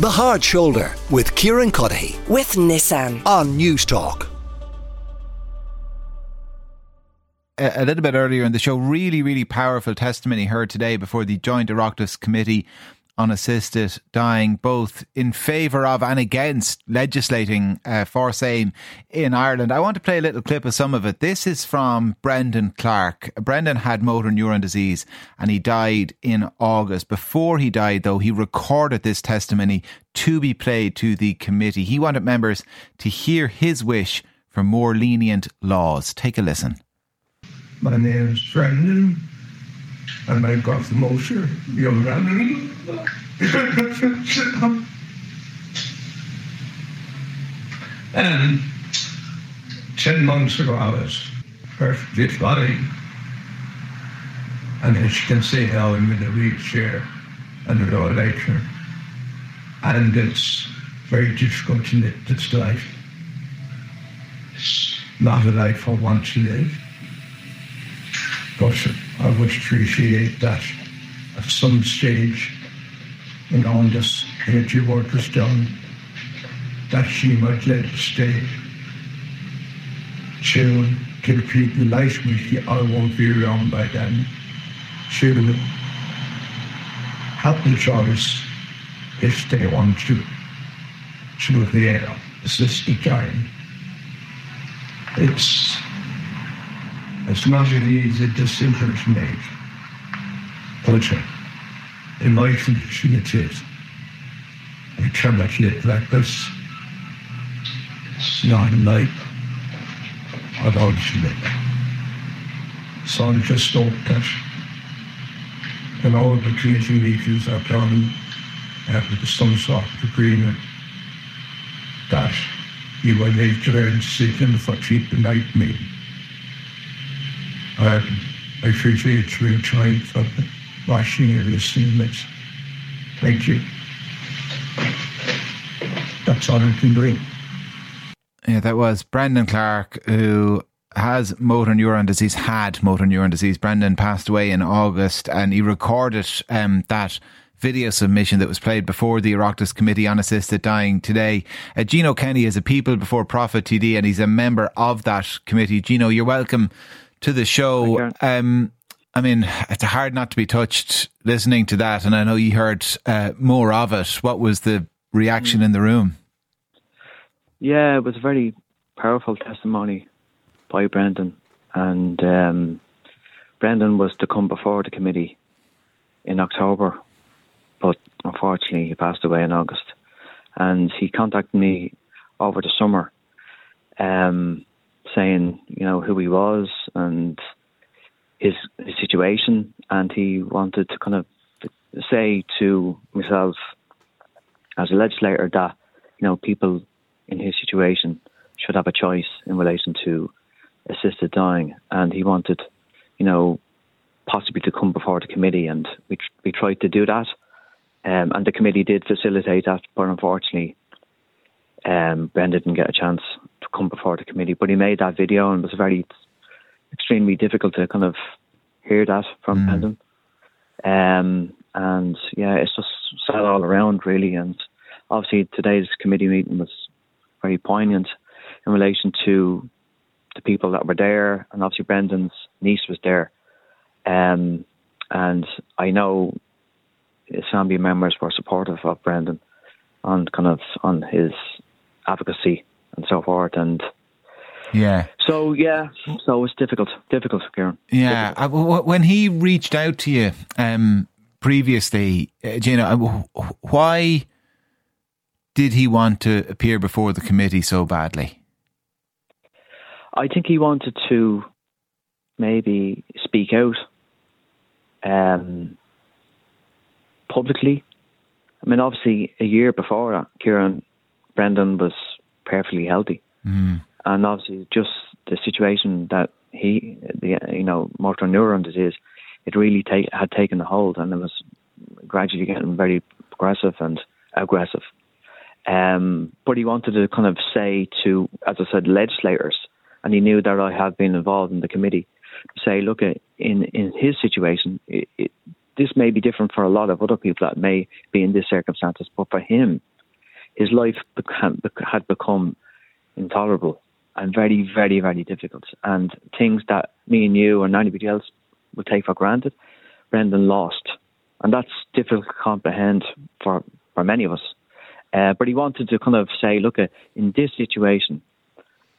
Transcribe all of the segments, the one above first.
The Hard Shoulder with Kieran Cuddihy with Nissan on News Newstalk. A, little bit earlier in the show, really, really powerful testimony heard today before the Joint Oireachtas Committee on assisted dying, both in favour of and against legislating uh, for same in Ireland. I want to play a little clip of some of it. This is from Brendan Clark. Brendan had motor neuron disease and he died in August. Before he died, though, he recorded this testimony to be played to the committee. He wanted members to hear his wish for more lenient laws. Take a listen. My name is Brendan and I got the motor, young man. and 10 months ago, I was perfectly fine. And as you can see now, I'm in a wheelchair and a low lecture. And it's very difficult to live this life. It's not a life I want to live. But I would appreciate that at some stage, you all this energy work is done, that she might legislate to give people like me, I won't be around by then. She will help the choice if they want to, to the dying. It's it's not an to make. But in my condition it is. I cannot live like this. It's not a life I'd want to. So I just hope that in all the community meetings are done after some sort of agreement that you will make your own decision for people like me. Um, time for listening. This. Thank you. That's all I can do. Yeah, that was Brendan Clark, who has motor neuron disease, had motor neuron disease. Brendan passed away in August and he recorded um, that video submission that was played before the Oireachtas Committee on Assisted Dying today. Uh, Gino Kenny is a People Before Profit TD and he's a member of that committee. Gino, you're welcome to the show. Um, I mean, it's hard not to be touched listening to that, and I know you heard uh, more of it. What was the reaction in the room? Yeah, it was a very powerful testimony by Brendan, and um, Brendan was to come before the committee in October, but unfortunately he passed away in August, and he contacted me over the summer. Um, saying, you know, who he was and his, his situation, and he wanted to kind of say to myself as a legislator that, you know, people in his situation should have a choice in relation to assisted dying, and he wanted, you know, possibly to come before the committee, and we we tried to do that, um, and the committee did facilitate that, but unfortunately, um, Ben didn't get a chance to come before the committee, but he made that video and it was very extremely difficult to kind of hear that from mm. Brendan. Um, and yeah, it's just sad all around really. And obviously today's committee meeting was very poignant in relation to the people that were there, and obviously Brendan's niece was there. Um, and I know his family members were supportive of Brendan on kind of on his advocacy and so forth. And yeah, so yeah, so it's difficult, difficult, Kieran. Yeah, difficult. Uh, when he reached out to you um, previously, uh, Gino, why did he want to appear before the committee so badly? I think he wanted to maybe speak out um, publicly. I mean, obviously, a year before that, Kieran Brendan was perfectly healthy, mm. And obviously just the situation that he, the you know, motor neuron disease, it really take, had taken a hold, and it was gradually getting very progressive and aggressive. Um, but he wanted to kind of say to, as I said, legislators, and he knew that I had been involved in the committee, to say, look, in in his situation, it, it, this may be different for a lot of other people that may be in this circumstances, but for him, his life had become intolerable and very, very, very difficult. And things that me and you and anybody else would take for granted, Brendan lost. And that's difficult to comprehend for, for many of us. Uh, but he wanted to kind of say, look, uh, in this situation,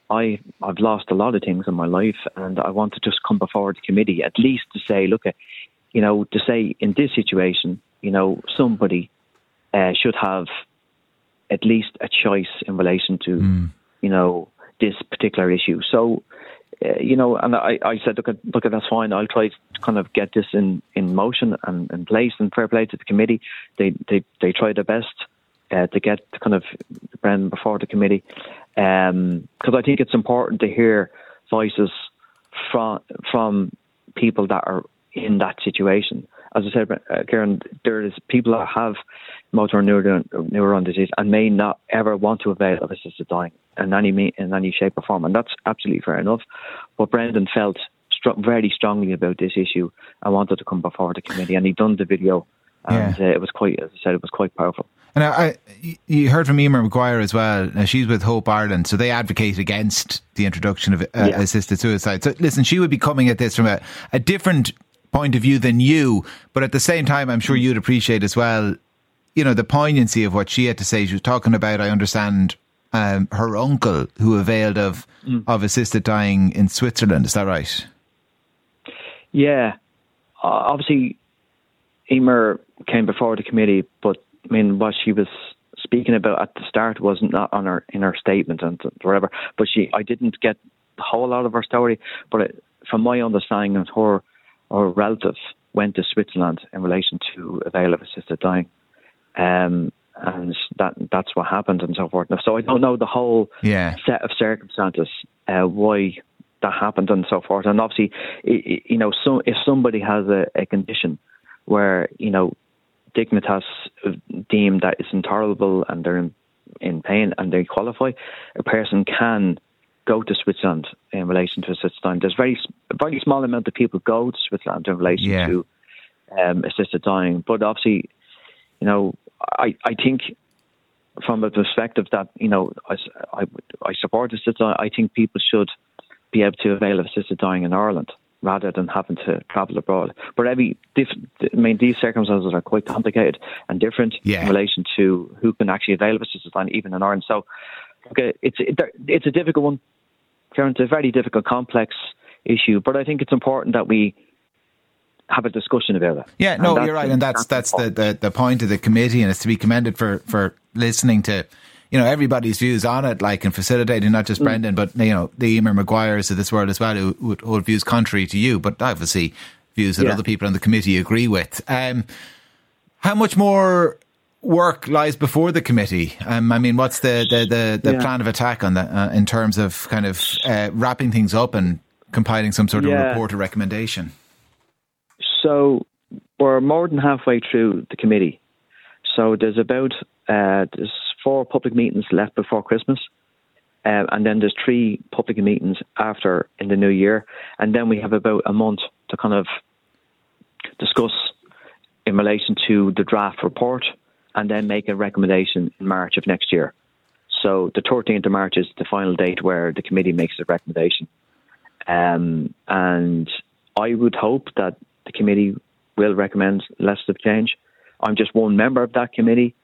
I I've lost a lot of things in my life, and I want to just come before the committee at least to say, look, uh, you know, to say in this situation, you know, somebody uh, should have at least a choice in relation to, mm. you know, this particular issue. So, uh, you know, and I, I said, look, at, look, at, that's fine. I'll try to kind of get this in, in motion and in place. And fair play to the committee, they they they tried their best uh, to get kind of Brendan before the committee, because um, I think it's important to hear voices from from people that are in that situation. As I said, uh, Kieran, there is people that have motor neuron, neuron disease and may not ever want to avail of assisted dying in any in any shape or form, and that's absolutely fair enough. But Brendan felt str- very strongly about this issue and wanted to come before the committee, and he done the video, and yeah. uh, it was quite, as I said, it was quite powerful. And I, you heard from Emer McGuire as well. Now she's with Hope Ireland, so they advocate against the introduction of uh, yeah. assisted suicide. So listen, she would be coming at this from a, a different point of view than you, but at the same time, I'm sure you'd appreciate as well you know, the poignancy of what she had to say. She was talking about, I understand, um, her uncle who availed of mm. of assisted dying in Switzerland. Is that right? Yeah, uh, obviously, Emer came before the committee, but I mean, what she was speaking about at the start wasn't not on her in her statement and whatever. But she, I didn't get the whole lot of her story. But it, from my understanding, of her her relative went to Switzerland in relation to avail of assisted dying. Um, and that that's what happened and so forth. So I don't know the whole yeah. set of circumstances uh, why that happened and so forth. And obviously, you know, so if somebody has a, a condition where you know Dignitas deemed that it's intolerable and they're in, in pain and they qualify, a person can go to Switzerland in relation to assisted dying. There's very a very small amount of people go to Switzerland in relation yeah. to um, assisted dying, but obviously, you know, I, I think from a perspective that you know I, I, I support assisted dying. I think people should be able to avail of assisted dying in Ireland rather than having to travel abroad. But every, I mean, these circumstances are quite complicated and different yeah. in relation to who can actually avail of assisted dying, even in Ireland. So, it's it's a difficult one. Kieran, it's a very difficult, complex issue. But I think it's important that we have a discussion about it. Yeah, no, you're right, and that's that's, the, the, the point of the committee, and it's to be commended for for listening to you know everybody's views on it, like and facilitating not just mm. Brendan, but you know the Emer McGuires of this world as well, who would hold views contrary to you, but obviously views that yeah. other people on the committee agree with. Um, how much more work lies before the committee? Um, I mean, what's the the the, the yeah. plan of attack on that uh, in terms of kind of uh, wrapping things up and compiling some sort of yeah. report or recommendation? So we're more than halfway through the committee. So there's about uh, there's four public meetings left before Christmas, uh, and then there's three public meetings after in the new year, and then we have about a month to kind of discuss in relation to the draft report, and then make a recommendation in March of next year. So the 13th of March is the final date where the committee makes a recommendation, um, and I would hope that the committee will recommend legislative change. I'm just one member of that committee,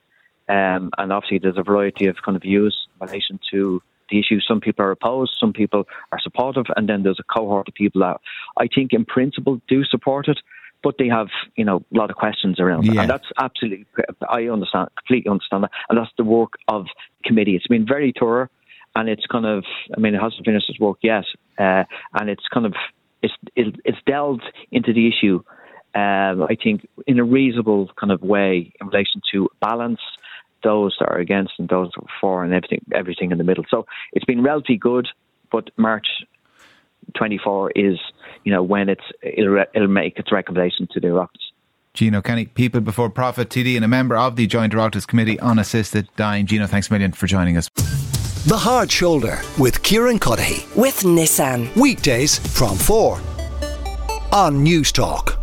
um, and obviously there's a variety of kind of views in relation to the issue. Some people are opposed, some people are supportive, and then there's a cohort of people that I think in principle do support it, but they have you know a lot of questions around yeah. it, and that's absolutely I understand completely understand that, and that's the work of the committee. It's been very thorough, and it's kind of I mean it hasn't finished its work yet, uh, and it's kind of it's it's delved into the issue. Um, I think in a reasonable kind of way in relation to balance those that are against and those that are for and everything everything in the middle. So it's been relatively good, but March 24 is you know when it's it'll, it'll make its recommendation to the Oireachtas. Gino Kenny, People Before Profit TD and a member of the Joint Oireachtas Committee on Assisted Dying. Gino, thanks a million for joining us. The Hard Shoulder with Kieran Cuddihy. With Nissan. Weekdays from 4 on Newstalk.